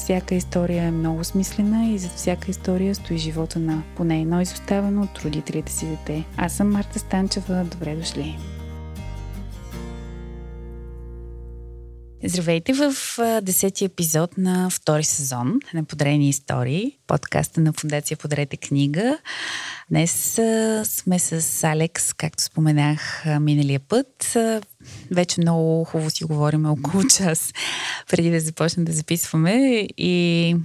всяка история е много смислена и зад всяка история стои живота на поне едно изоставено от родителите си дете. Аз съм Марта Станчева. Добре дошли! Здравейте в десети епизод на втори сезон на Подарени истории, подкаста на Фундация Подарете книга. Днес сме с Алекс, както споменах миналия път. Вече много хубаво си говорим около час преди да започнем да записваме и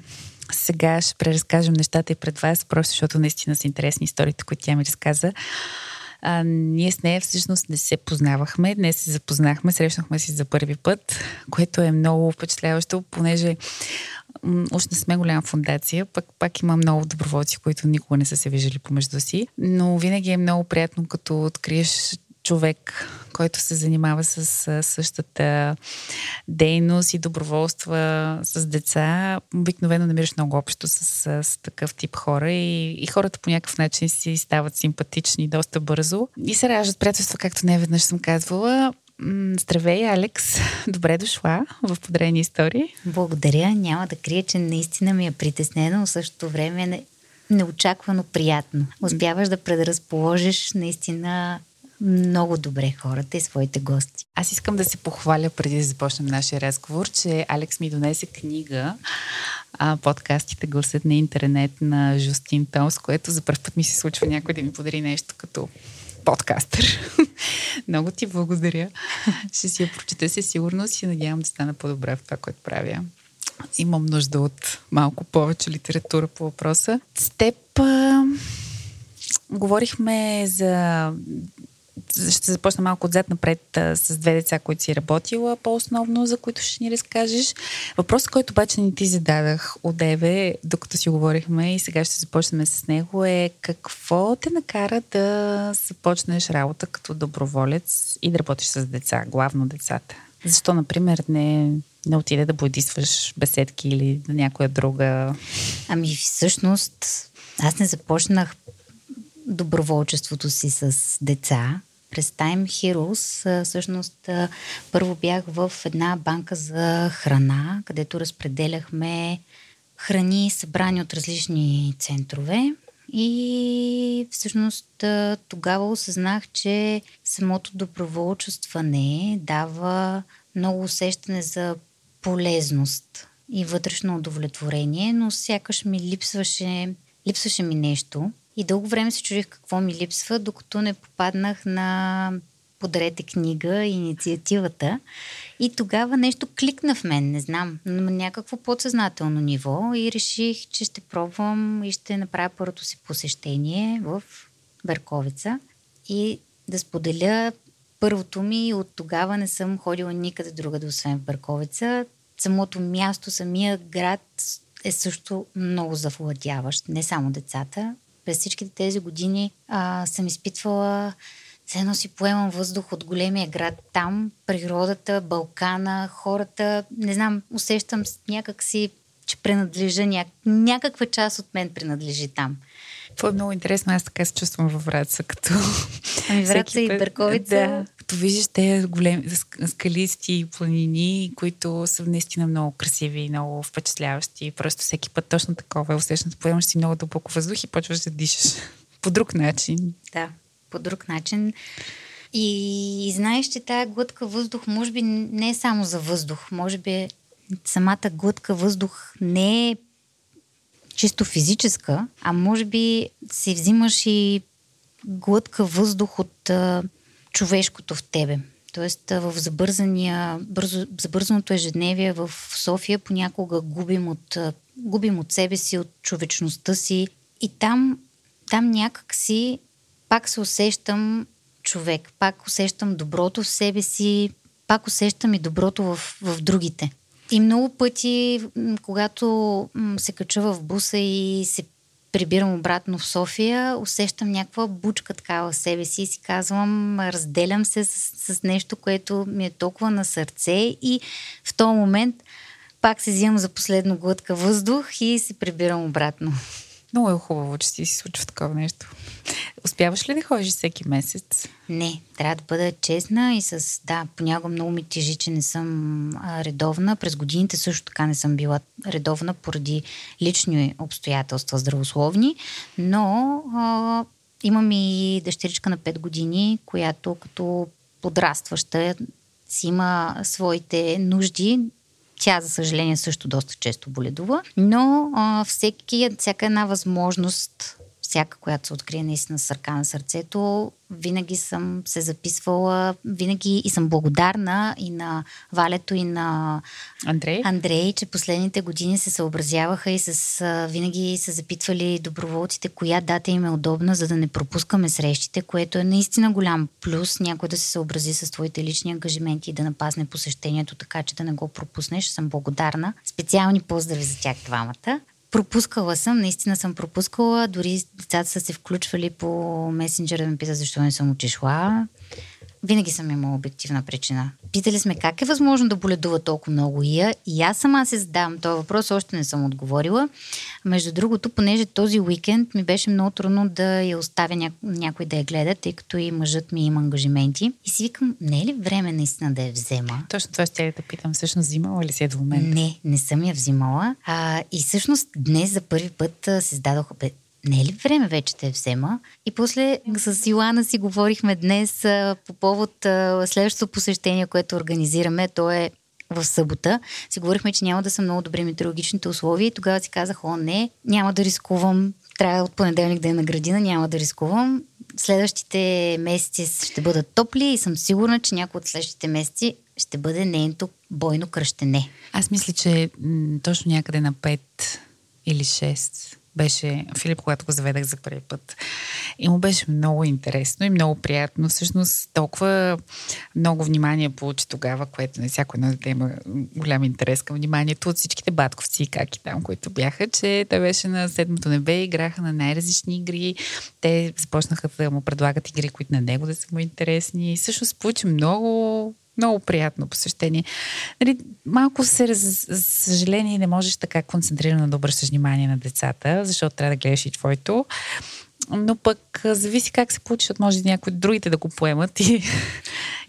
сега ще преразкажем нещата и пред вас, просто защото наистина са интересни историите, които тя ми разказа. А, ние с нея всъщност не се познавахме. Днес се запознахме, срещнахме си за първи път, което е много впечатляващо, понеже уж не сме голяма фундация, пък пак има много доброволци, които никога не са се виждали помежду си, но винаги е много приятно, като откриеш човек, който се занимава с същата дейност и доброволства с деца, обикновено намираш много общо с, с такъв тип хора и, и хората по някакъв начин си стават симпатични доста бързо и се раждат приятелства, както не веднъж съм казвала. Здравей, Алекс! Добре дошла в Подарени истории. Благодаря. Няма да крия, че наистина ми е притеснено, но същото време е неочаквано приятно. Успяваш да предразположиш наистина много добре хората и своите гости. Аз искам да се похваля преди да започнем нашия разговор, че Алекс ми донесе книга а, подкастите Гласът на интернет на Жустин Томс, което за първ път ми се случва някой да ми подари нещо като подкастър. Много ти благодаря. Ще си я прочета със сигурност и надявам да стана по-добре в това, което правя. Имам нужда от малко повече литература по въпроса. С теб а, говорихме за ще започна малко отзад напред а, с две деца, които си работила по-основно, за които ще ни разкажеш. Въпросът, който обаче не ти зададах от Еве, докато си говорихме и сега ще започнем с него е какво те накара да започнеш работа като доброволец и да работиш с деца, главно децата? Защо, например, не, не отиде да бойдисваш беседки или на някоя друга? Ами всъщност аз не започнах доброволчеството си с деца през Time Heroes, всъщност първо бях в една банка за храна, където разпределяхме храни, събрани от различни центрове. И всъщност тогава осъзнах, че самото доброволчестване дава много усещане за полезност и вътрешно удовлетворение, но сякаш ми липсваше, липсваше ми нещо. И дълго време се чудих какво ми липсва, докато не попаднах на Подарете книга, инициативата. И тогава нещо кликна в мен, не знам, на някакво подсъзнателно ниво и реших, че ще пробвам и ще направя първото си посещение в Берковица и да споделя първото ми от тогава не съм ходила никъде друга да освен в Берковица. Самото място, самия град е също много завладяващ. Не само децата, през всичките тези години а, съм изпитвала все едно си поемам въздух от големия град там, природата, Балкана, хората. Не знам, усещам някак си, че принадлежа, ня... някаква част от мен принадлежи там. Това е много интересно. Аз така се чувствам във Враца, като... Ами Враца и Берковица. Да, като виждаш тези големи скалисти планини, които са наистина много красиви и много впечатляващи. Просто всеки път точно такова е усещането. Поемаш си много дълбоко въздух и почваш да дишаш по друг начин. Да, по друг начин. И, и знаеш, че тая глътка въздух може би не е само за въздух. Може би самата глътка въздух не е чисто физическа, а може би си взимаш и глътка въздух от а, човешкото в тебе. Тоест в забързания, бързо, забързаното ежедневие в София понякога губим от, губим от себе си, от човечността си. И там, там някак си пак се усещам човек, пак усещам доброто в себе си, пак усещам и доброто в, в другите. И много пъти, когато се кача в буса и се прибирам обратно в София, усещам някаква бучка така в себе си и си казвам, разделям се с, с нещо, което ми е толкова на сърце и в този момент пак се взимам за последно глътка въздух и се прибирам обратно. Много е хубаво, че си се случва такова нещо. Успяваш ли да ходиш всеки месец? Не, трябва да бъда честна и с... Да, понякога много ми тежи, че не съм а, редовна. През годините също така не съм била редовна поради лични обстоятелства здравословни, но а, имам и дъщеричка на 5 години, която като подрастваща си има своите нужди тя, за съжаление, също доста често боледува, но а, всеки, всяка една възможност всяка, която се открие наистина с ръка на сърцето, винаги съм се записвала, винаги и съм благодарна и на Валето, и на Андрей, Андрей че последните години се съобразяваха и с, винаги са запитвали доброволците, коя дата им е удобна, за да не пропускаме срещите, което е наистина голям плюс, някой да се съобрази с твоите лични ангажименти и да напазне посещението, така че да не го пропуснеш. Съм благодарна. Специални поздрави за тях двамата. Пропускала съм, наистина съм пропускала. Дори децата са се включвали по месенджера да ме питат защо не съм отишла. Винаги съм имала обективна причина. Питали сме как е възможно да боледува толкова много ия и аз сама се задавам този въпрос, още не съм отговорила. Между другото, понеже този уикенд ми беше много трудно да я оставя ня... някой да я гледа, тъй като и мъжът ми има ангажименти. И си викам, не е ли време наистина да я взема? Точно това ще да питам. Всъщност взимала ли си е до момента? Не, не съм я взимала. А, и всъщност днес за първи път се зададох, не е ли време вече те взема? И после с Йоана си говорихме днес а, по повод а, следващото посещение, което организираме. То е в събота. Си говорихме, че няма да са много добри метеорологичните условия и тогава си казах, о не, няма да рискувам. Трябва от понеделник да е на градина, няма да рискувам. Следващите месеци ще бъдат топли и съм сигурна, че някой от следващите месеци ще бъде нейното бойно кръщене. Аз мисля, че м- точно някъде на 5 или 6 беше Филип, когато го заведах за първи път. И му беше много интересно и много приятно. Всъщност толкова много внимание получи тогава, което на всяко едно дете има голям интерес към вниманието от всичките батковци и каки там, които бяха, че той беше на седмото небе, играха на най-различни игри. Те започнаха да му предлагат игри, които на него да са му интересни. И всъщност получи много много приятно посещение. Нали, малко се, за съжаление, не можеш така концентрирано да обръщаш внимание на децата, защото трябва да гледаш и твоето. Но пък зависи как се получи, защото може някои другите да го поемат. И,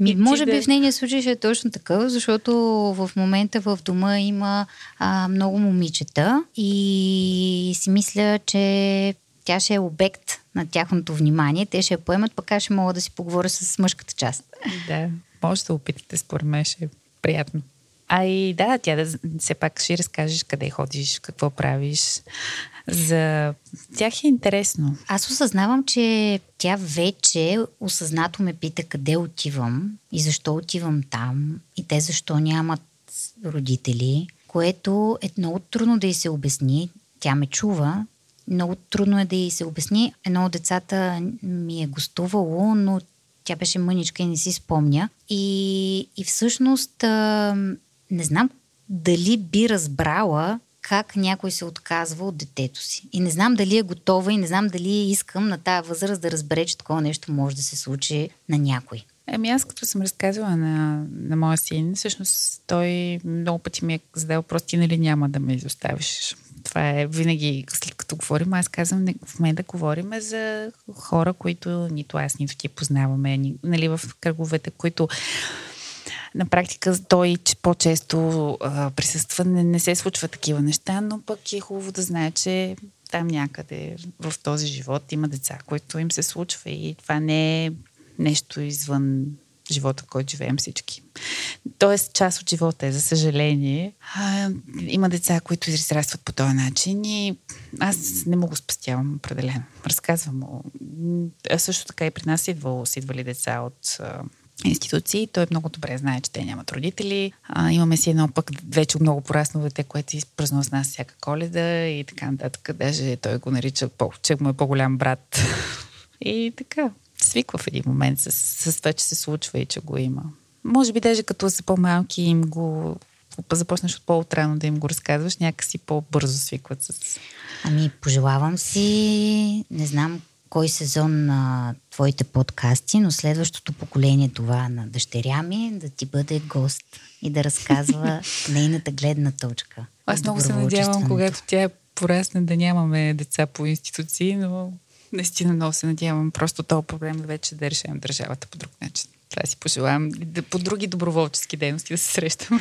и може да... би в нейния случай ще е точно такъв, защото в момента в дома има а, много момичета и си мисля, че тя ще е обект на тяхното внимание. Те ще я поемат, пък аз ще мога да си поговоря с мъжката част. Да може да опитате, според мен ще е приятно. А и да, тя да все пак ще разкажеш къде ходиш, какво правиш. За тях е интересно. Аз осъзнавам, че тя вече осъзнато ме пита къде отивам и защо отивам там и те защо нямат родители, което е много трудно да й се обясни. Тя ме чува, много трудно е да й се обясни. Едно от децата ми е гостувало, но тя беше мъничка и не си спомня. И, и всъщност а, не знам дали би разбрала как някой се отказва от детето си. И не знам дали е готова и не знам дали искам на тази възраст да разбере, че такова нещо може да се случи на някой. Еми аз като съм разказвала на, на моя син, всъщност той много пъти ми е задал просто ти нали няма да ме изоставиш това е винаги, след като говорим, аз казвам, в момента говорим за хора, които нито аз, нито ти познаваме, нали, в кръговете, които на практика той че по-често а, присъства, не, не се случва такива неща, но пък е хубаво да знае, че там някъде в този живот има деца, които им се случва и това не е нещо извън живота, в който живеем всички. Тоест, част от живота е, за съжаление. А, има деца, които израстват по този начин и аз не мога спастявам определено. Разказвам му. А също така и при нас идвало, са идвали деца от институции. Той много добре знае, че те нямат родители. А, имаме си едно пък вече много порасно дете, което изпразнува с нас всяка коледа и така нататък. Даже той го нарича, че му е по-голям брат. и така свиква в един момент с, с това, че се случва и че го има. Може би даже като са по-малки им го започнеш от по-отрано да им го разказваш, някакси по-бързо свикват с... Ами, пожелавам си, не знам кой сезон на твоите подкасти, но следващото поколение това на дъщеря ми да ти бъде гост и да разказва нейната гледна точка. Аз много се надявам, когато тя порасне да нямаме деца по институции, но наистина много се надявам просто този проблем вече да решим държавата по друг начин. Това си пожелавам да, по други доброволчески дейности да се срещаме.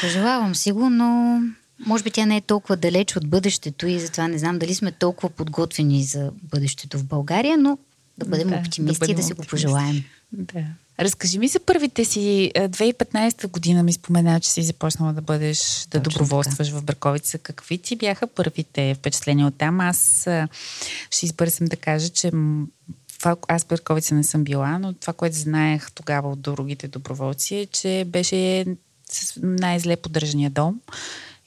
Пожелавам си го, но може би тя не е толкова далеч от бъдещето и затова не знам дали сме толкова подготвени за бъдещето в България, но да бъдем да, оптимисти да бъдем и да си го пожелаем. Да. Разкажи ми за първите си. 2015 година ми спомена, че си започнала да бъдеш, да Точно доброволстваш така. в Бърковица. Какви ти бяха първите впечатления от там? Аз ще избързам да кажа, че това, аз Бърковица не съм била, но това, което знаех тогава от другите доброволци е, че беше най-зле поддържания дом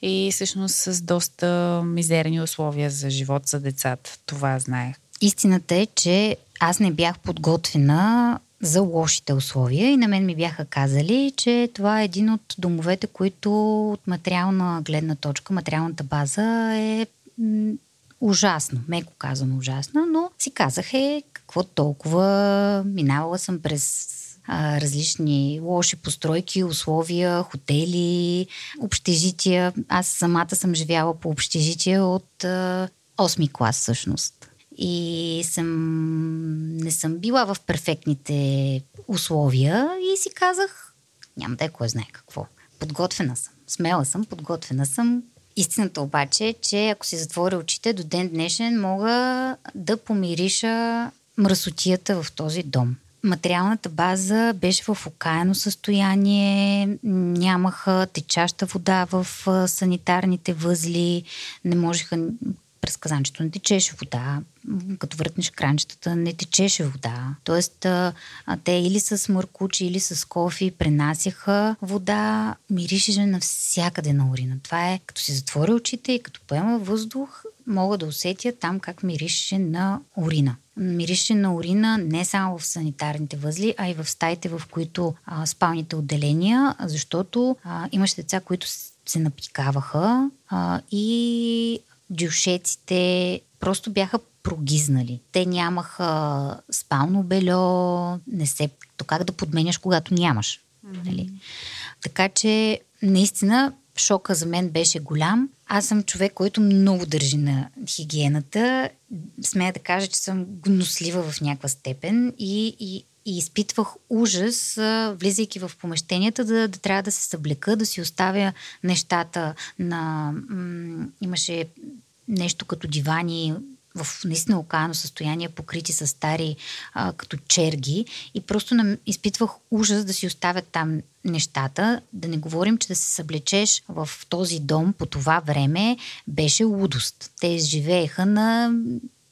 и всъщност с доста мизерни условия за живот за децата. Това знаех. Истината е, че аз не бях подготвена за лошите условия и на мен ми бяха казали, че това е един от домовете, които от материална гледна точка, материалната база е ужасно, меко казано ужасно, но си казах е какво толкова, минавала съм през а, различни лоши постройки, условия, хотели, общежития. Аз самата съм живяла по общежития от а, 8 клас всъщност и съм, не съм била в перфектните условия и си казах, няма да е кой знае какво. Подготвена съм. Смела съм, подготвена съм. Истината обаче е, че ако си затворя очите, до ден днешен мога да помириша мръсотията в този дом. Материалната база беше в окаяно състояние, нямаха течаща вода в санитарните възли, не можеха през казанчето не течеше вода, като въртнеш кранчетата не течеше вода. Тоест, а, те или с мъркучи, или с кофи пренасяха вода, миришеше навсякъде на урина. Това е, като си затворя очите и като поема въздух, мога да усетя там как мирише на урина. Мирише на урина не само в санитарните възли, а и в стаите, в които а, спалните отделения, защото а, имаше деца, които се напикаваха а, и дюшеците просто бяха прогизнали. Те нямаха спално бельо, не се... То как да подменяш, когато нямаш. Mm-hmm. Нали? Така че, наистина, шока за мен беше голям. Аз съм човек, който много държи на хигиената. Смея да кажа, че съм гнослива в някаква степен и, и, и изпитвах ужас, влизайки в помещенията, да, да трябва да се съблека, да си оставя нещата на... М- имаше нещо като дивани в наистина окаяно състояние, покрити с стари а, като черги и просто нам, изпитвах ужас да си оставят там нещата. Да не говорим, че да се съблечеш в този дом по това време беше лудост. Те изживееха на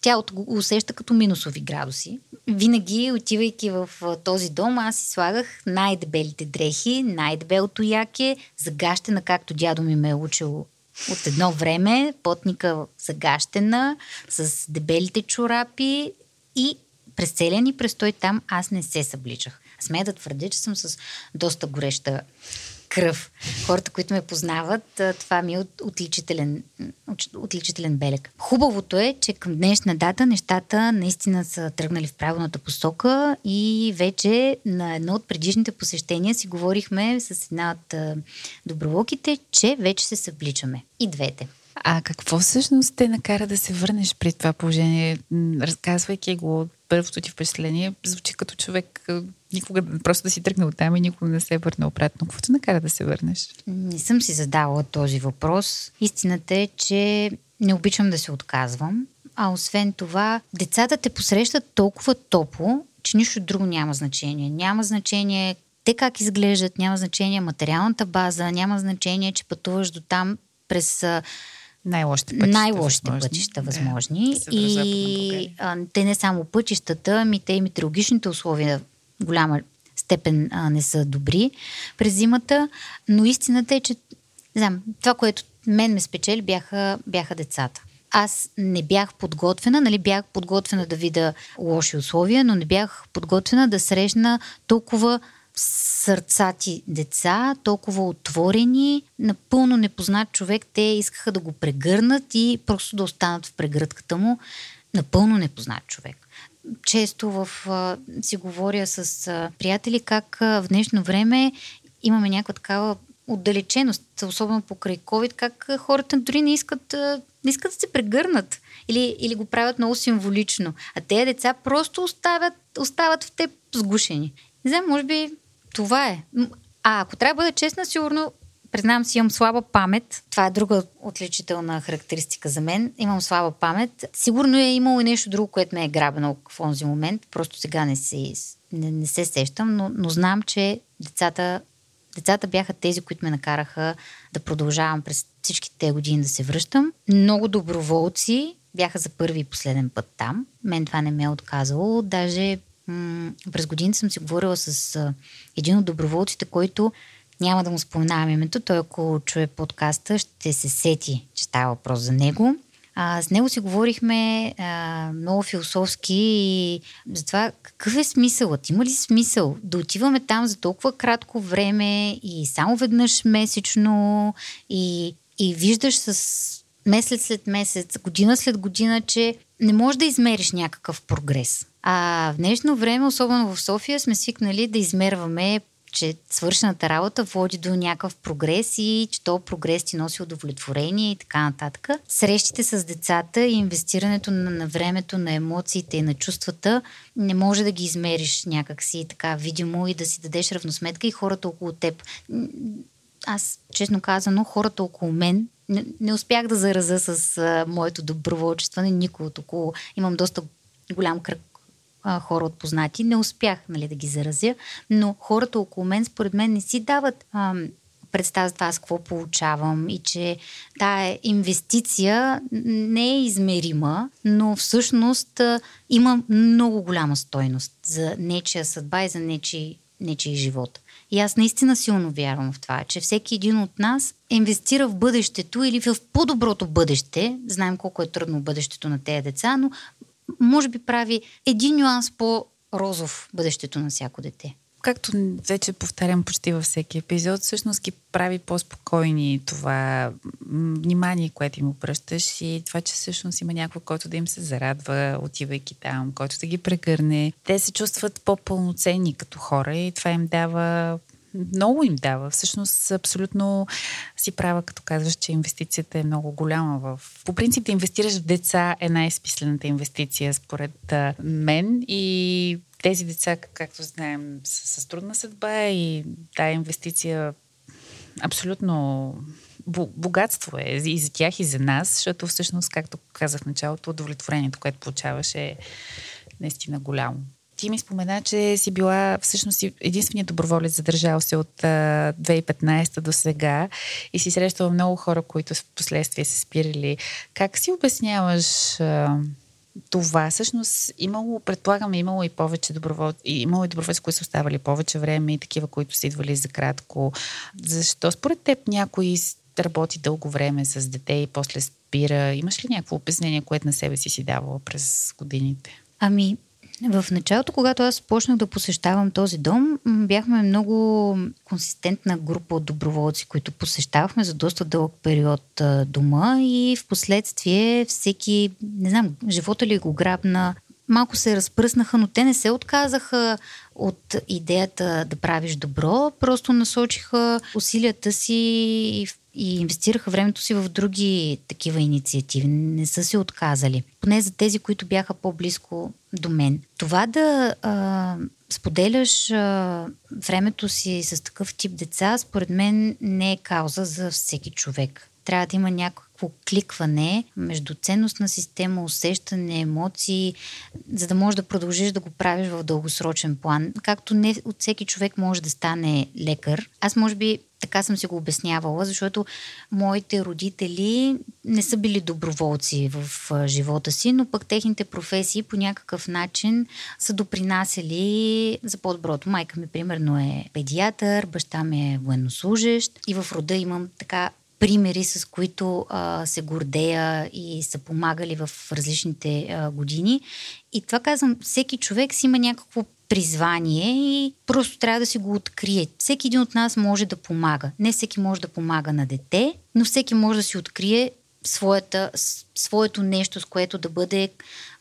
тялото го усеща като минусови градуси. Винаги, отивайки в този дом, аз си слагах най-дебелите дрехи, най-дебелото яке, загащена, както дядо ми ме е учил от едно време, потника загащена, с дебелите чорапи и през целия ни престой там аз не се събличах. Смея да твърдя, че съм с доста гореща кръв. Хората, които ме познават, това ми е от, отличителен, отличителен белег. Хубавото е, че към днешна дата нещата наистина са тръгнали в правилната посока и вече на едно от предишните посещения си говорихме с една от доброволките, че вече се събличаме. И двете. А какво всъщност те накара да се върнеш при това положение? Разказвайки го първото ти впечатление, звучи като човек никога просто да си тръгне от там и никога не се е върне обратно. Какво те накара да се върнеш? Не съм си задала този въпрос. Истината е, че не обичам да се отказвам. А освен това, децата те посрещат толкова топло, че нищо друго няма значение. Няма значение те как изглеждат, няма значение материалната база, няма значение, че пътуваш до там през най-лошите пътища. Най-лошите възможни. пътища възможни. Да, и а, те не само пътищата, ами те и метеорологичните условия голяма степен а, не са добри през зимата, но истината е, че не знам, това, което мен ме спечели, бяха, бяха децата. Аз не бях подготвена, нали бях подготвена да видя лоши условия, но не бях подготвена да срещна толкова сърцати деца, толкова отворени, напълно непознат човек. Те искаха да го прегърнат и просто да останат в прегръдката му. Напълно непознат човек. Често в, а, си говоря с а, приятели как а, в днешно време имаме някаква такава отдалеченост, особено покрай COVID, как хората дори не искат, не искат да се прегърнат или, или го правят много символично. А тези деца просто оставят, остават в теб сгушени. Не знам, може би това е. А ако трябва да бъда честна, сигурно признавам си, имам слаба памет. Това е друга отличителна характеристика за мен. Имам слаба памет. Сигурно е имало и нещо друго, което ме е грабено в този момент. Просто сега не се, не, не се сещам, но, но знам, че децата, децата бяха тези, които ме накараха да продължавам през всички те години да се връщам. Много доброволци бяха за първи и последен път там. Мен това не ме е отказало. Даже м- през години съм си говорила с а, един от доброволците, който няма да му споменавам името. Той, ако чуе подкаста, ще се сети, че става въпрос за него. А, с него си говорихме а, много философски и за това какъв е смисълът? Има ли смисъл да отиваме там за толкова кратко време и само веднъж месечно и, и виждаш с месец след месец, година след година, че не можеш да измериш някакъв прогрес. А в днешно време, особено в София, сме свикнали да измерваме че свършената работа води до някакъв прогрес и че то прогрес ти носи удовлетворение и така нататък. Срещите с децата и инвестирането на, на времето, на емоциите и на чувствата не може да ги измериш някакси така видимо и да си дадеш равносметка и хората около теб. Аз, честно казано, хората около мен не, не успях да зараза с а, моето доброволчестване никой от около. Имам доста голям кръг а, хора от познати. Не успях нали, да ги заразя, но хората около мен, според мен, не си дават а, представа за това аз какво получавам и че тая инвестиция не е измерима, но всъщност а, има много голяма стойност за нечия съдба и за нечи, нечи живот. И аз наистина силно вярвам в това, че всеки един от нас инвестира в бъдещето или в по-доброто бъдеще. Знаем колко е трудно бъдещето на тези деца, но може би прави един нюанс по-розов бъдещето на всяко дете. Както вече повтарям почти във всеки епизод, всъщност ги прави по-спокойни това внимание, което им обръщаш и това, че всъщност има някой, който да им се зарадва, отивайки там, който да ги прегърне. Те се чувстват по-пълноценни като хора и това им дава много им дава. Всъщност, абсолютно си права, като казваш, че инвестицията е много голяма. В... По принцип, да инвестираш в деца е най-спислената инвестиция, според мен. И тези деца, както знаем, са с трудна съдба и тая инвестиция абсолютно богатство е и за тях, и за нас, защото всъщност, както казах в началото, удовлетворението, което получаваш е наистина голямо. Ти ми спомена, че си била всъщност единственият доброволец задържал се от а, 2015 до сега и си срещала много хора, които в последствие се спирали. Как си обясняваш това? Всъщност имало, предполагам, имало и повече доброволци, имало и доброволци, които са оставали повече време и такива, които са идвали за кратко. Защо според теб някой работи дълго време с дете и после спира? Имаш ли някакво обяснение, което на себе си си давала през годините? Ами, в началото, когато аз почнах да посещавам този дом, бяхме много консистентна група от доброволци, които посещавахме за доста дълъг период дома и в последствие всеки, не знам, живота ли го грабна, малко се разпръснаха, но те не се отказаха от идеята да правиш добро, просто насочиха усилията си в и инвестираха времето си в други такива инициативи. Не са се отказали. Поне за тези, които бяха по-близко до мен. Това да а, споделяш а, времето си с такъв тип деца, според мен не е кауза за всеки човек. Трябва да има някакво кликване между ценностна система, усещане, емоции, за да можеш да продължиш да го правиш в дългосрочен план. Както не от всеки човек може да стане лекар. Аз може би така съм си го обяснявала, защото моите родители не са били доброволци в живота си, но пък техните професии по някакъв начин са допринасяли за по-доброто. Майка ми, примерно, е педиатър, баща ми е военнослужещ и в рода имам така примери, с които а, се гордея и са помагали в различните а, години. И това казвам, всеки човек си има някакво призвание и просто трябва да си го открие. Всеки един от нас може да помага. Не всеки може да помага на дете, но всеки може да си открие своята, своето нещо, с което да бъде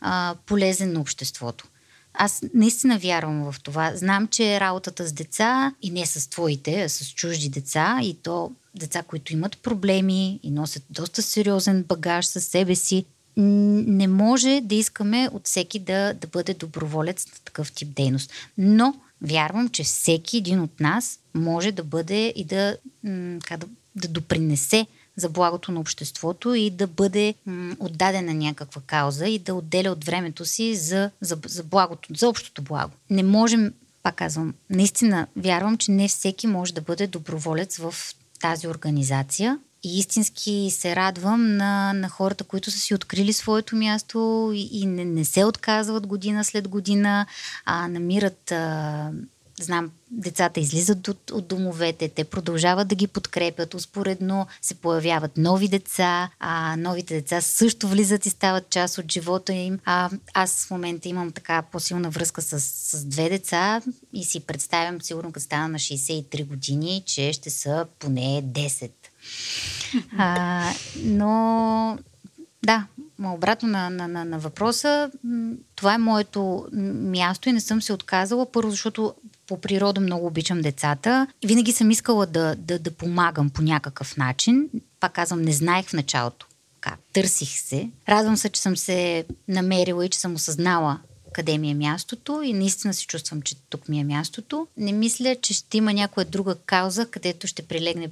а, полезен на обществото. Аз наистина вярвам в това. Знам, че работата с деца и не с твоите, а с чужди деца и то деца, които имат проблеми и носят доста сериозен багаж със себе си, не може да искаме от всеки да, да бъде доброволец на такъв тип дейност. Но вярвам, че всеки един от нас може да бъде и да, да, да допринесе за благото на обществото и да бъде м, отдаден на някаква кауза и да отделя от времето си за, за, за благото, за общото благо. Не можем, пак казвам, наистина вярвам, че не всеки може да бъде доброволец в тази организация. И истински се радвам на, на хората, които са си открили своето място и, и не, не се отказват година след година, а намират а, Знам, децата излизат от, от домовете, те продължават да ги подкрепят, успоредно се появяват нови деца, а новите деца също влизат и стават част от живота им. А, аз в момента имам така по-силна връзка с, с две деца и си представям, сигурно като стана на 63 години, че ще са поне 10. А, но да, обратно на, на, на, на въпроса, това е моето място и не съм се отказала. Първо, защото по природа много обичам децата. Винаги съм искала да, да, да помагам по някакъв начин. Пак казвам, не знаех в началото как. Търсих се. Радвам се, че съм се намерила и че съм осъзнала къде ми е мястото и наистина се чувствам, че тук ми е мястото. Не мисля, че ще има някоя друга кауза, където ще прилегне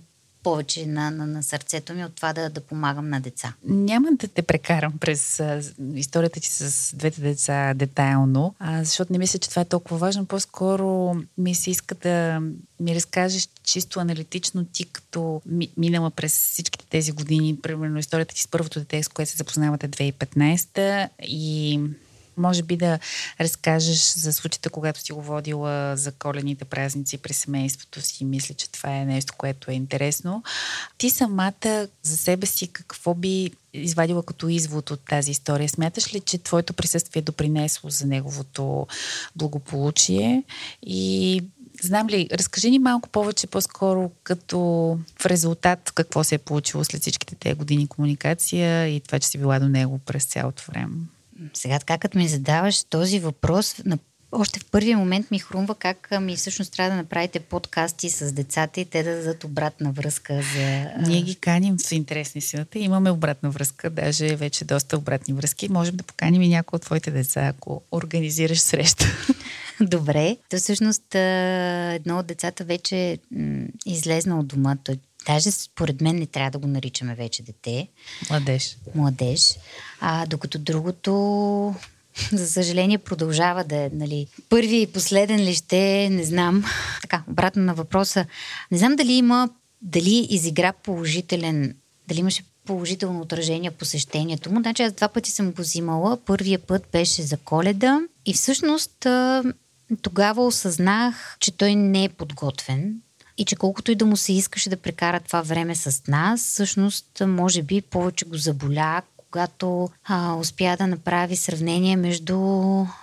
повече на, на, на сърцето ми от това да, да помагам на деца. Няма да те прекарам през а, историята ти с двете деца детайлно, а, защото не мисля, че това е толкова важно. По-скоро ми се иска да ми разкажеш чисто аналитично ти, като ми, минала през всичките тези години, примерно историята ти с първото дете, с което се запознавате 2015 и може би да разкажеш за случаите, когато си го водила за колените празници при семейството си. Мисля, че това е нещо, което е интересно. Ти самата за себе си какво би извадила като извод от тази история? Смяташ ли, че твоето присъствие е допринесло за неговото благополучие? И Знам ли, разкажи ни малко повече по-скоро като в резултат какво се е получило след всичките тези години комуникация и това, че си била до него през цялото време. Сега така, като ми задаваш този въпрос, на още в първия момент ми хрумва как ми всъщност трябва да направите подкасти с децата и те да дадат обратна връзка за... Ние ги каним в интересни силата. Имаме обратна връзка, даже вече доста обратни връзки. Можем да поканим и някои от твоите деца, ако организираш среща. Добре. То всъщност едно от децата вече излезна от дома. Той Даже според мен не трябва да го наричаме вече дете. Младеж. Младеж. А, докато другото, за съжаление, продължава да е, нали, първи и последен ли ще, не знам. Така, обратно на въпроса. Не знам дали има, дали изигра положителен, дали имаше положително отражение посещението му. Значи аз два пъти съм го взимала. Първия път беше за коледа и всъщност тогава осъзнах, че той не е подготвен и че колкото и да му се искаше да прекара това време с нас, всъщност може би повече го заболя, когато а, успя да направи сравнение между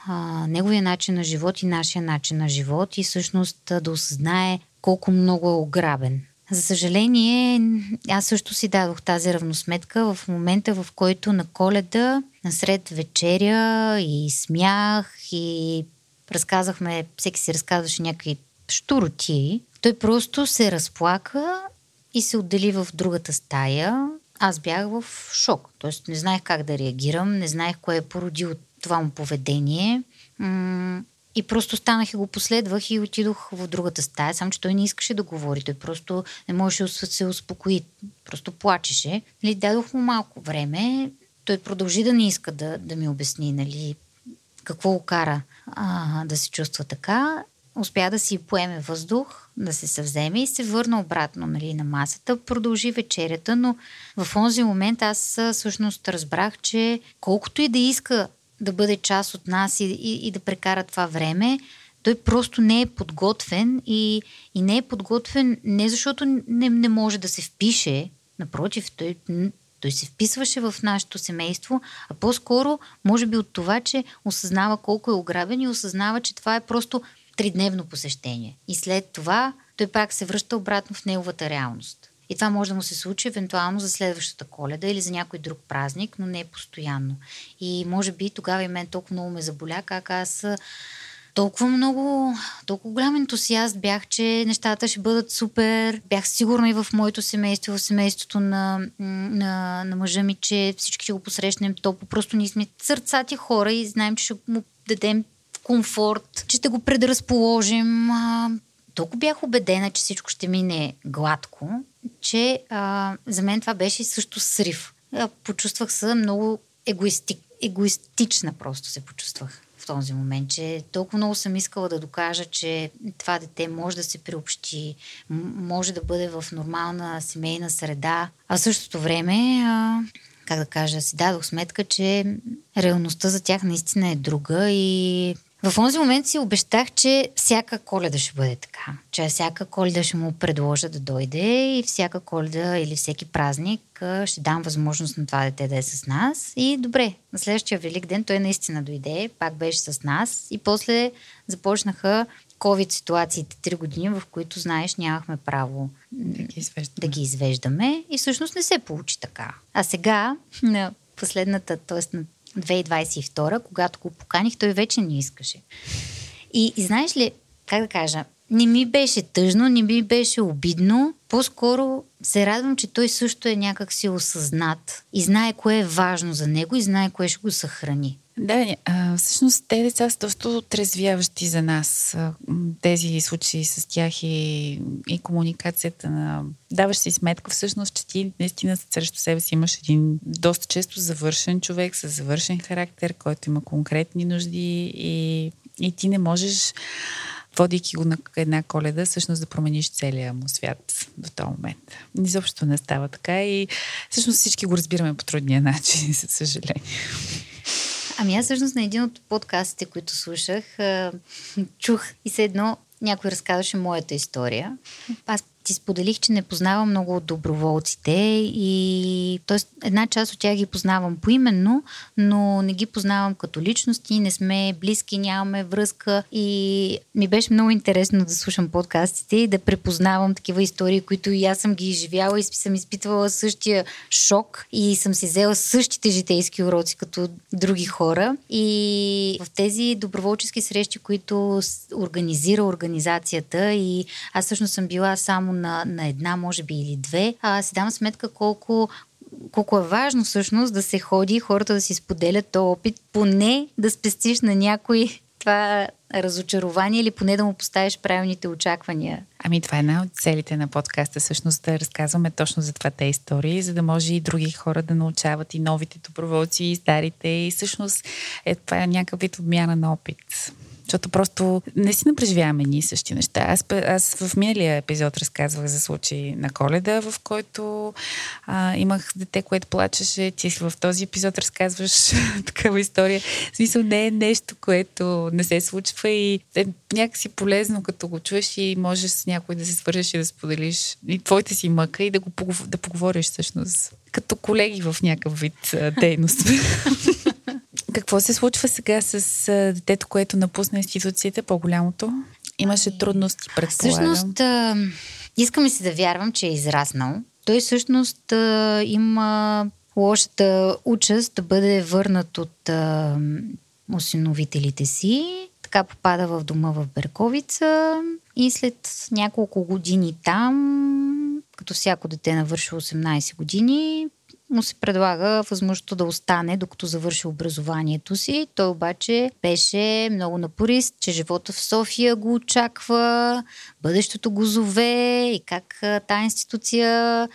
а, неговия начин на живот и нашия начин на живот и всъщност да осъзнае колко много е ограбен. За съжаление, аз също си дадох тази равносметка в момента, в който на коледа, насред вечеря и смях и разказахме, всеки си разказваше някакви штуроти, той просто се разплака и се отдели в другата стая. Аз бях в шок. Тоест не знаех как да реагирам, не знаех кое е породило това му поведение. И просто станах и го последвах и отидох в другата стая, само че той не искаше да говори. Той просто не можеше да се успокои. Просто плачеше. Нали, дадох му малко време. Той продължи да не иска да, да ми обясни нали, какво го кара а, да се чувства така успя да си поеме въздух, да се съвземе и се върна обратно нали, на масата. Продължи вечерята, но в онзи момент аз всъщност разбрах, че колкото и да иска да бъде част от нас и, и, и да прекара това време, той просто не е подготвен и, и не е подготвен не защото не, не може да се впише, Напротив, той, той се вписваше в нашето семейство, а по-скоро, може би от това, че осъзнава колко е ограбен и осъзнава, че това е просто тридневно посещение. И след това той пак се връща обратно в неговата реалност. И това може да му се случи евентуално за следващата коледа или за някой друг празник, но не постоянно. И може би тогава и мен толкова много ме заболя, как аз толкова много, толкова голям ентусиаст бях, че нещата ще бъдат супер. Бях сигурна и в моето семейство, в семейството на, на, на мъжа ми, че всички ще го посрещнем топло. Просто ние сме сърцати хора и знаем, че ще му дадем комфорт, че ще го предразположим. толкова бях убедена, че всичко ще мине гладко, че а, за мен това беше също срив. Почувствах се много егоисти, егоистична, просто се почувствах в този момент, че толкова много съм искала да докажа, че това дете може да се приобщи, може да бъде в нормална семейна среда, а в същото време, а, как да кажа, си дадох сметка, че реалността за тях наистина е друга и в този момент си обещах, че всяка коледа ще бъде така. Че всяка коледа ще му предложа да дойде и всяка коледа или всеки празник ще дам възможност на това дете да е с нас. И добре, на следващия велик ден той наистина дойде, пак беше с нас и после започнаха COVID ситуациите три години, в които, знаеш, нямахме право да ги извеждаме. Да ги извеждаме и всъщност не се получи така. А сега, на последната, т.е. на 2022, когато го поканих, той вече не искаше. И, и знаеш ли, как да кажа, не ми беше тъжно, не ми беше обидно. По-скоро се радвам, че той също е някак си осъзнат и знае кое е важно за него и знае кое ще го съхрани. Да, всъщност те деца са доста отрезвяващи за нас. Тези случаи с тях и, и комуникацията на... Даваш си сметка всъщност, че ти наистина срещу себе си имаш един доста често завършен човек с завършен характер, който има конкретни нужди и, и ти не можеш водейки го на една коледа, всъщност да промениш целия му свят до този момент. Изобщо не става така и всъщност всички го разбираме по трудния начин, за съжаление. Ами аз всъщност на един от подкастите, които слушах, чух и се едно някой разказваше моята история. Аз ти споделих, че не познавам много от доброволците и т.е. една част от тях ги познавам поименно, но не ги познавам като личности, не сме близки, нямаме връзка и ми беше много интересно да слушам подкастите и да препознавам такива истории, които и аз съм ги изживяла и съм изпитвала същия шок и съм си взела същите житейски уроци като други хора и в тези доброволчески срещи, които организира организацията и аз всъщност съм била само на, на една, може би, или две, а си дам сметка колко колко е важно всъщност да се ходи, хората да си споделят този опит, поне да спестиш на някой това разочарование или поне да му поставиш правилните очаквания. Ами това е една от целите на подкаста, всъщност да разказваме точно за това те истории, за да може и други хора да научават и новите доброволци, и старите. И всъщност е, това е някакъв вид обмяна на опит. Защото просто не си напреживяваме ние същи неща. Аз, аз в миналия епизод разказвах за случай на коледа, в който а, имах дете, което плачеше. Ти в този епизод разказваш такава история. В смисъл не е нещо, което не се случва и е някакси полезно, като го чуеш и можеш с някой да се свържеш и да споделиш и твоите си мъка и да, го, да поговориш всъщност като колеги в някакъв вид дейност. Какво се случва сега с детето, което напусна институцията, по-голямото? Имаше ами, трудности, предполагам. Всъщност, а, искаме си да вярвам, че е израснал. Той всъщност а, има лошата участ да бъде върнат от а, осиновителите си. Така попада в дома в Берковица и след няколко години там, като всяко дете навърши 18 години, му се предлага възможността да остане, докато завърши образованието си. Той обаче беше много напорист, че живота в София го очаква, бъдещето го зове и как тази институция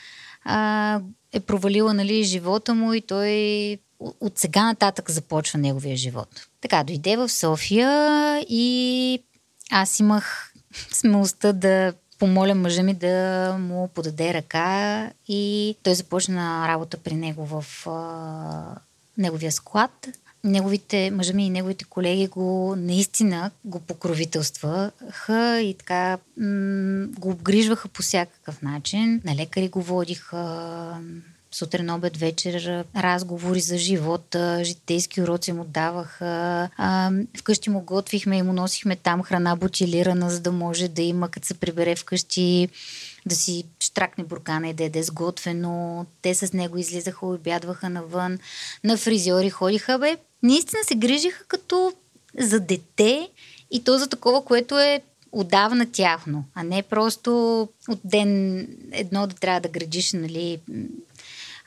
а, е провалила нали, живота му и той от сега нататък започва неговия живот. Така, дойде в София и аз имах смелостта да помоля мъжа ми да му подаде ръка и той започна работа при него в а, неговия склад. неговите, мъжа ми и неговите колеги го наистина го покровителстваха и така м- го обгрижваха по всякакъв начин. На лекари го водиха, сутрин, обед, вечер, разговори за живота, житейски уроци му даваха. Вкъщи му готвихме и му носихме там храна бутилирана, за да може да има, като се прибере вкъщи, да си штракне буркана и да яде сготвено. Те с него излизаха, обядваха навън, на фризьори ходиха. Бе, наистина се грижиха като за дете и то за такова, което е отдавна тяхно, а не просто от ден едно да трябва да градиш, нали,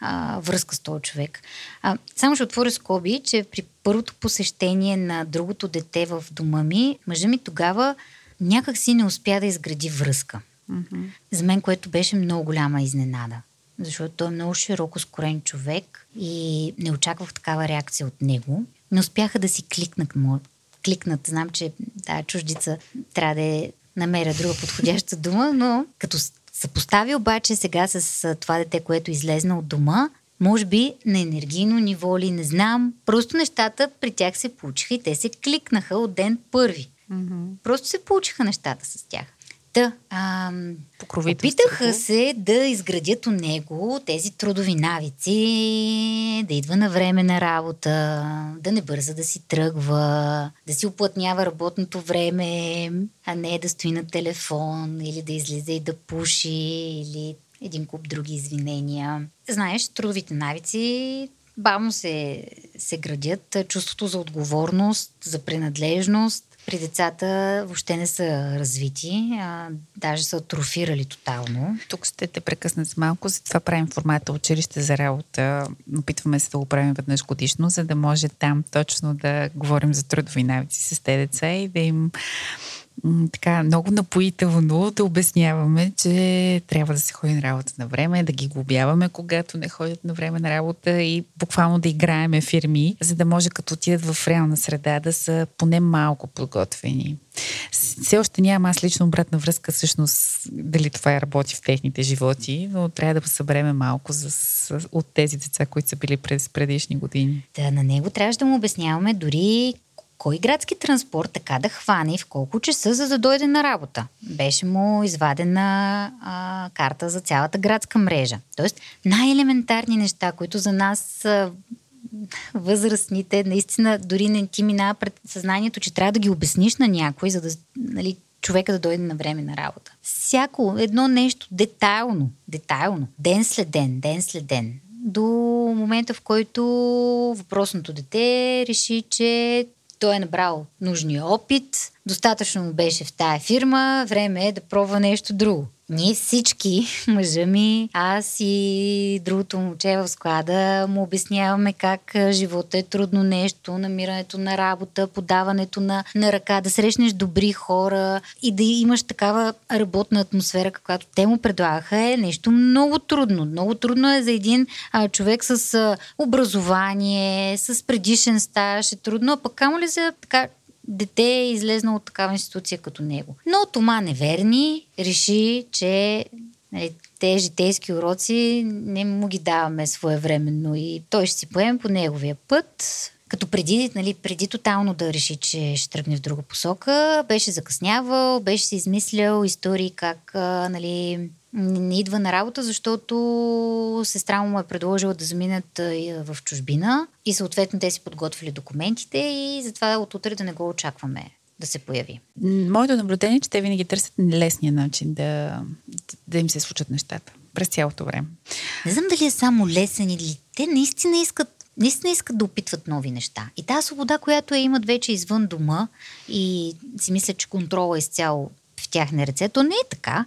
а, връзка с този човек. А, само ще отворя скоби, че при първото посещение на другото дете в дома ми, мъжа ми тогава някак си не успя да изгради връзка. Mm-hmm. За мен, което беше много голяма изненада. Защото той е много широко скорен човек и не очаквах такава реакция от него. Не успяха да си кликнат му. Кликнат. Знам, че тази чуждица трябва да е намеря друга подходяща дума, но като съпостави обаче сега с това дете, което е излезна от дома, може би на енергийно ниво ли, не знам. Просто нещата при тях се получиха и те се кликнаха от ден първи. Mm-hmm. Просто се получиха нещата с тях. Та, а, опитаха се да изградят у него тези трудови навици, да идва на време на работа, да не бърза да си тръгва, да си оплътнява работното време, а не да стои на телефон или да излиза и да пуши или един куп други извинения. Знаеш, трудовите навици бавно се, се градят. Чувството за отговорност, за принадлежност, при децата въобще не са развити, а даже са атрофирали тотално. Тук ще те прекъснат с малко, затова правим формата училище за работа. Опитваме се да го правим веднъж годишно, за да може там точно да говорим за трудови навици с те деца и да им така много напоително да обясняваме, че трябва да се ходи на работа на време, да ги глобяваме, когато не ходят на време на работа и буквално да играеме фирми, за да може като отидат в реална среда да са поне малко подготвени. Все още нямам аз лично обратна връзка всъщност дали това е работи в техните животи, но трябва да събереме малко за, от тези деца, които са били през предишни години. Да, на него трябваше да му обясняваме дори кой градски транспорт така да хване и в колко часа, за да дойде на работа. Беше му извадена а, карта за цялата градска мрежа. Тоест най-елементарни неща, които за нас а, възрастните, наистина дори не ти минава пред съзнанието, че трябва да ги обясниш на някой, за да нали, човека да дойде на време на работа. Всяко едно нещо детайлно, детайлно, ден след ден, ден след ден, до момента, в който въпросното дете реши, че той е набрал нужния опит, достатъчно му беше в тая фирма, време е да пробва нещо друго. Ние всички, мъжа ми, аз и другото момче в склада, му обясняваме как живота е трудно нещо, намирането на работа, подаването на, на ръка, да срещнеш добри хора и да имаш такава работна атмосфера, каквато те му предлагаха, е нещо много трудно. Много трудно е за един а, човек с а, образование, с предишен стаж, е трудно, а пък камо ли за така дете е излезнало от такава институция като него. Но Тома Неверни реши, че нали, те житейски уроци не му ги даваме своевременно и той ще си поеме по неговия път. Като преди, нали, преди тотално да реши, че ще тръгне в друга посока, беше закъснявал, беше си измислял истории как нали, не идва на работа, защото сестра му е предложила да заминат в чужбина и съответно те си подготвили документите и затова от утре да не го очакваме да се появи. Моето наблюдение е, че те винаги търсят лесния начин да, да им се случат нещата през цялото време. Не знам дали е само лесен или те наистина искат наистина искат да опитват нови неща. И тази свобода, която я имат вече извън дома и си мисля, че контрола изцяло в тяхни ръце. То не е така.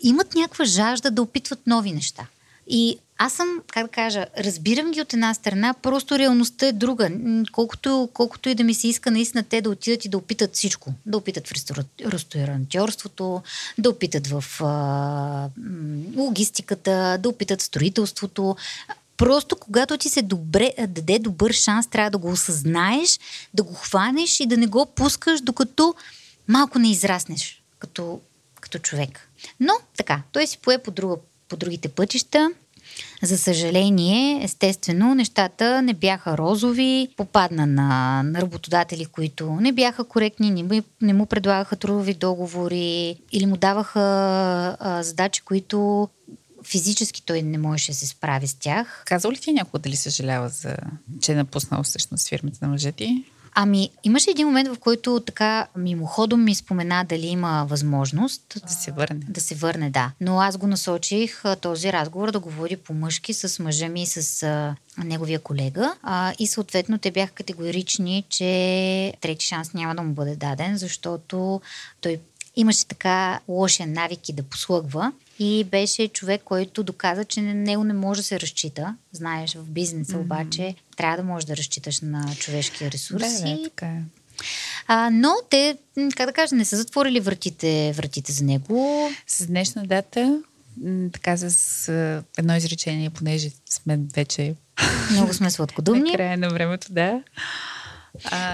Имат някаква жажда да опитват нови неща. И аз съм, как да кажа, разбирам ги от една страна, просто реалността е друга. Колкото, колкото и да ми се иска наистина те да отидат и да опитат всичко. Да опитат в ресторантьорството, да опитат в а, логистиката, да опитат в строителството. Просто когато ти се добре, даде добър шанс, трябва да го осъзнаеш, да го хванеш и да не го пускаш, докато малко не израснеш като, като човек. Но така, той си пое по, друга, по другите пътища. За съжаление, естествено, нещата не бяха розови. Попадна на, на работодатели, които не бяха коректни, не, не му предлагаха трудови договори или му даваха а, задачи, които физически той не можеше да се справи с тях. Казал ли ти някога дали съжалява за, че е напуснал всъщност фирмата на мъжете Ами, имаше един момент, в който така мимоходом ми спомена дали има възможност да се върне. Да се върне, да. Но аз го насочих този разговор да говори по-мъжки с мъжа ми и с а, неговия колега. А, и съответно те бяха категорични, че трети шанс няма да му бъде даден, защото той имаше така лошия навик и да послъгва и беше човек, който доказа, че на него не може да се разчита. Знаеш, в бизнеса mm-hmm. обаче трябва да можеш да разчиташ на човешкия ресурс. Да, да, така е. А, но те, как да кажа, не са затворили вратите, вратите за него. С днешна дата, така с едно изречение, понеже сме вече... Много сме сладкодумни. на края на времето, да.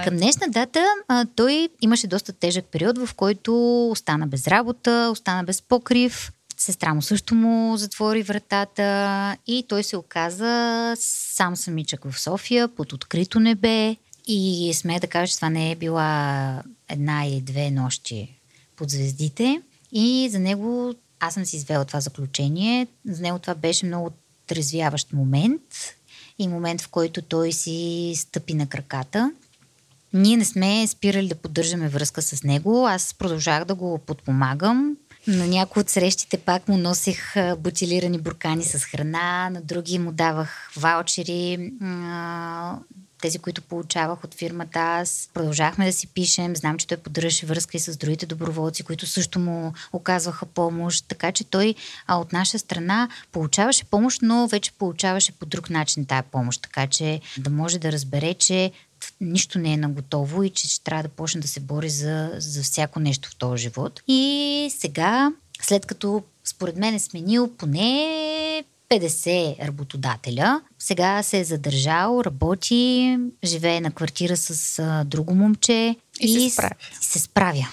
Към днешна дата а, той имаше доста тежък период, в който остана без работа, остана без покрив. Сестра му също му затвори вратата и той се оказа сам самичък в София, под открито небе. И смея да кажа, че това не е била една или две нощи под звездите. И за него, аз съм си извела това заключение, за него това беше много трезвяващ момент и момент, в който той си стъпи на краката. Ние не сме спирали да поддържаме връзка с него. Аз продължах да го подпомагам. На някои от срещите пак му носих бутилирани буркани с храна, на други му давах ваучери, тези, които получавах от фирмата. Аз продължахме да си пишем. Знам, че той поддържаше връзка и с другите доброволци, които също му оказваха помощ. Така че той а от наша страна получаваше помощ, но вече получаваше по друг начин тая помощ. Така че да може да разбере, че нищо не е наготово и че ще трябва да почне да се бори за, за всяко нещо в този живот. И сега, след като според мен е сменил поне 50 работодателя. Сега се е задържал, работи, живее на квартира с а, друго момче и, и се справя. И се справя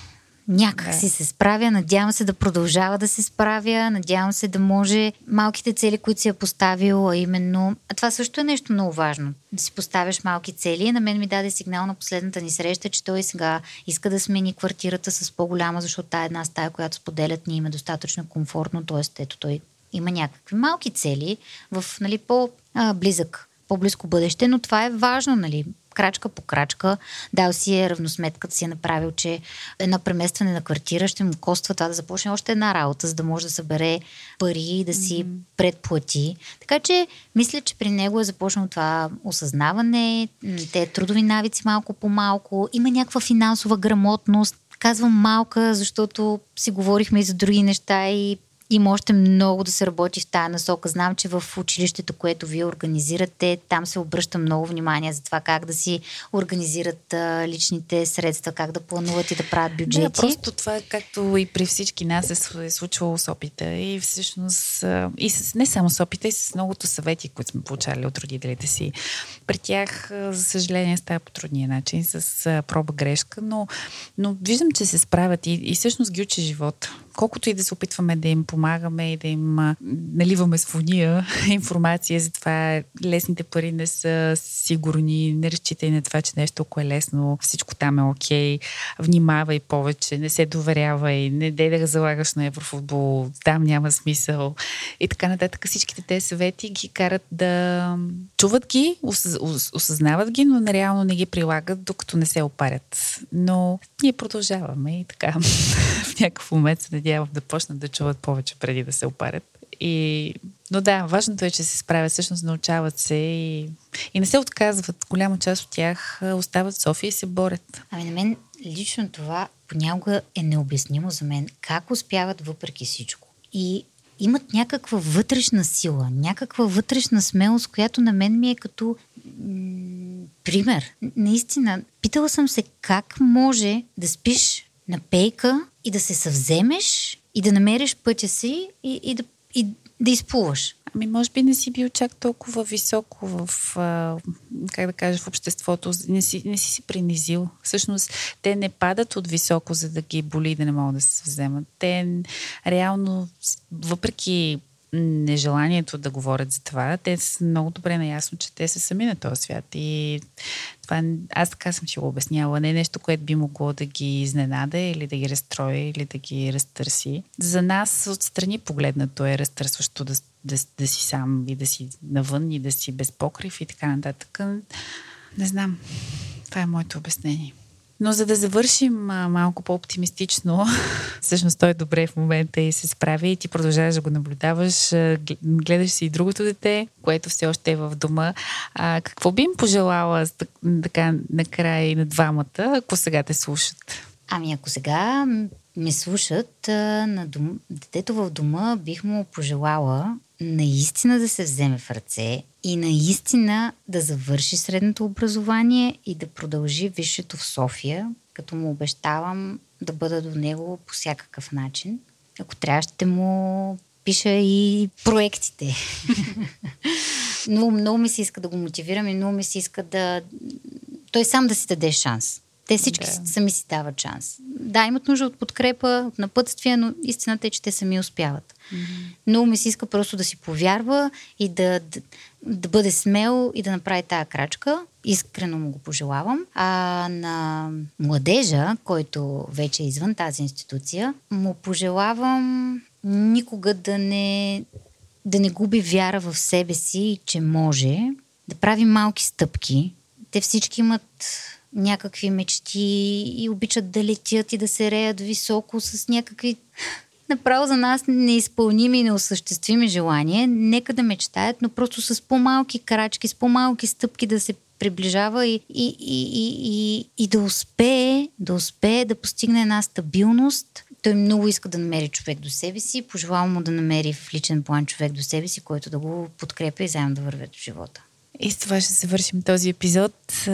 някак си се справя. Надявам се да продължава да се справя. Надявам се да може малките цели, които си е поставил, а именно... А това също е нещо много важно. Да си поставяш малки цели. На мен ми даде сигнал на последната ни среща, че той сега иска да смени квартирата с по-голяма, защото тая една стая, която споделят, ни има достатъчно комфортно. Тоест, ето той има някакви малки цели в нали, по-близък по-близко бъдеще, но това е важно, нали? Крачка по крачка. Дал си е равносметката, си е направил, че едно преместване на квартира ще му коства това да започне още една работа, за да може да събере пари и да си mm-hmm. предплати. Така че, мисля, че при него е започнало това осъзнаване, те трудови навици малко по малко, има някаква финансова грамотност. Казвам малка, защото си говорихме и за други неща и има още много да се работи в тази насока. Знам, че в училището, което вие организирате, там се обръща много внимание за това как да си организират а, личните средства, как да плануват и да правят бюджети. Да, просто това, както и при всички нас е, е случвало с опита и всъщност и с, не само с опита, и с многото съвети, които сме получали от родителите си. При тях, за съжаление, става по трудния начин, с проба грешка, но, но виждам, че се справят и, и всъщност ги учи живот. Колкото и да се опитваме да им помагаме и да им наливаме с фония информация за това лесните пари не са сигурни, не разчитай на това, че нещо ако е лесно, всичко там е окей, внимавай повече, не се доверявай, не дей да залагаш на еврофутбол, там няма смисъл и така нататък. Всичките тези съвети ги карат да чуват ги, осъзнават ги, но реално не ги прилагат, докато не се опарят. Но ние продължаваме и така в някакъв момент се да почнат да чуват повече преди да се опарят. И... Но да, важното е, че се справят, всъщност научават се и, и не се отказват. Голяма част от тях остават в София и се борят. Ами на мен лично това понякога е необяснимо за мен. Как успяват въпреки всичко? И имат някаква вътрешна сила, някаква вътрешна смелост, която на мен ми е като м- пример. Наистина, питала съм се как може да спиш на пейка и да се съвземеш и да намериш пътя си и, и, да, и да изплуваш. Ами, може би не си бил чак толкова високо в, как да кажа, в обществото. Не си, не си си принизил. Всъщност, те не падат от високо, за да ги боли и да не могат да се вземат. Те реално, въпреки нежеланието да говорят за това. Те са много добре наясно, че те са сами на този свят. И това, аз така съм си го обясняла. Не е нещо, което би могло да ги изненада или да ги разстрои или да ги разтърси. За нас отстрани погледнато е разтърсващо да, да, да си сам и да си навън и да си без покрив и така нататък. Не знам. Това е моето обяснение. Но за да завършим а, малко по-оптимистично, всъщност той е добре в момента и се справи и ти продължаваш да го наблюдаваш, гледаш си и другото дете, което все още е в дома. А, какво би им пожелала така накрая и на двамата, ако сега те слушат? Ами ако сега ме слушат, на дом... детето в дома бих му пожелала наистина да се вземе в ръце и наистина да завърши средното образование и да продължи висшето в София, като му обещавам да бъда до него по всякакъв начин. Ако трябва, ще му пиша и проектите. много, много ми се иска да го мотивирам и много ми се иска да... Той сам да си даде шанс. Те всички да. сами си дават шанс. Да, имат нужда от подкрепа, от напътствия, но истината е, че те сами успяват. Mm-hmm. Много ми се иска просто да си повярва и да, да, да бъде смел и да направи тая крачка. Искрено му го пожелавам. А на младежа, който вече е извън тази институция, му пожелавам никога да не, да не губи вяра в себе си, че може да прави малки стъпки. Те всички имат някакви мечти и обичат да летят и да се реят високо с някакви направо за нас неизпълними и неосъществими желания. Нека да мечтаят, но просто с по-малки крачки, с по-малки стъпки да се приближава и, и, и, и, и, и да успее, да успее да постигне една стабилност. Той много иска да намери човек до себе си. Пожелавам му да намери в личен план човек до себе си, който да го подкрепя и заедно да вървят в живота. И с това ще завършим този епизод.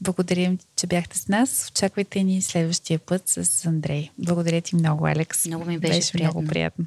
Благодарим, че бяхте с нас. Очаквайте ни следващия път с Андрей. Благодаря ти много, Алекс. Много ми беше, беше приятно. много приятно.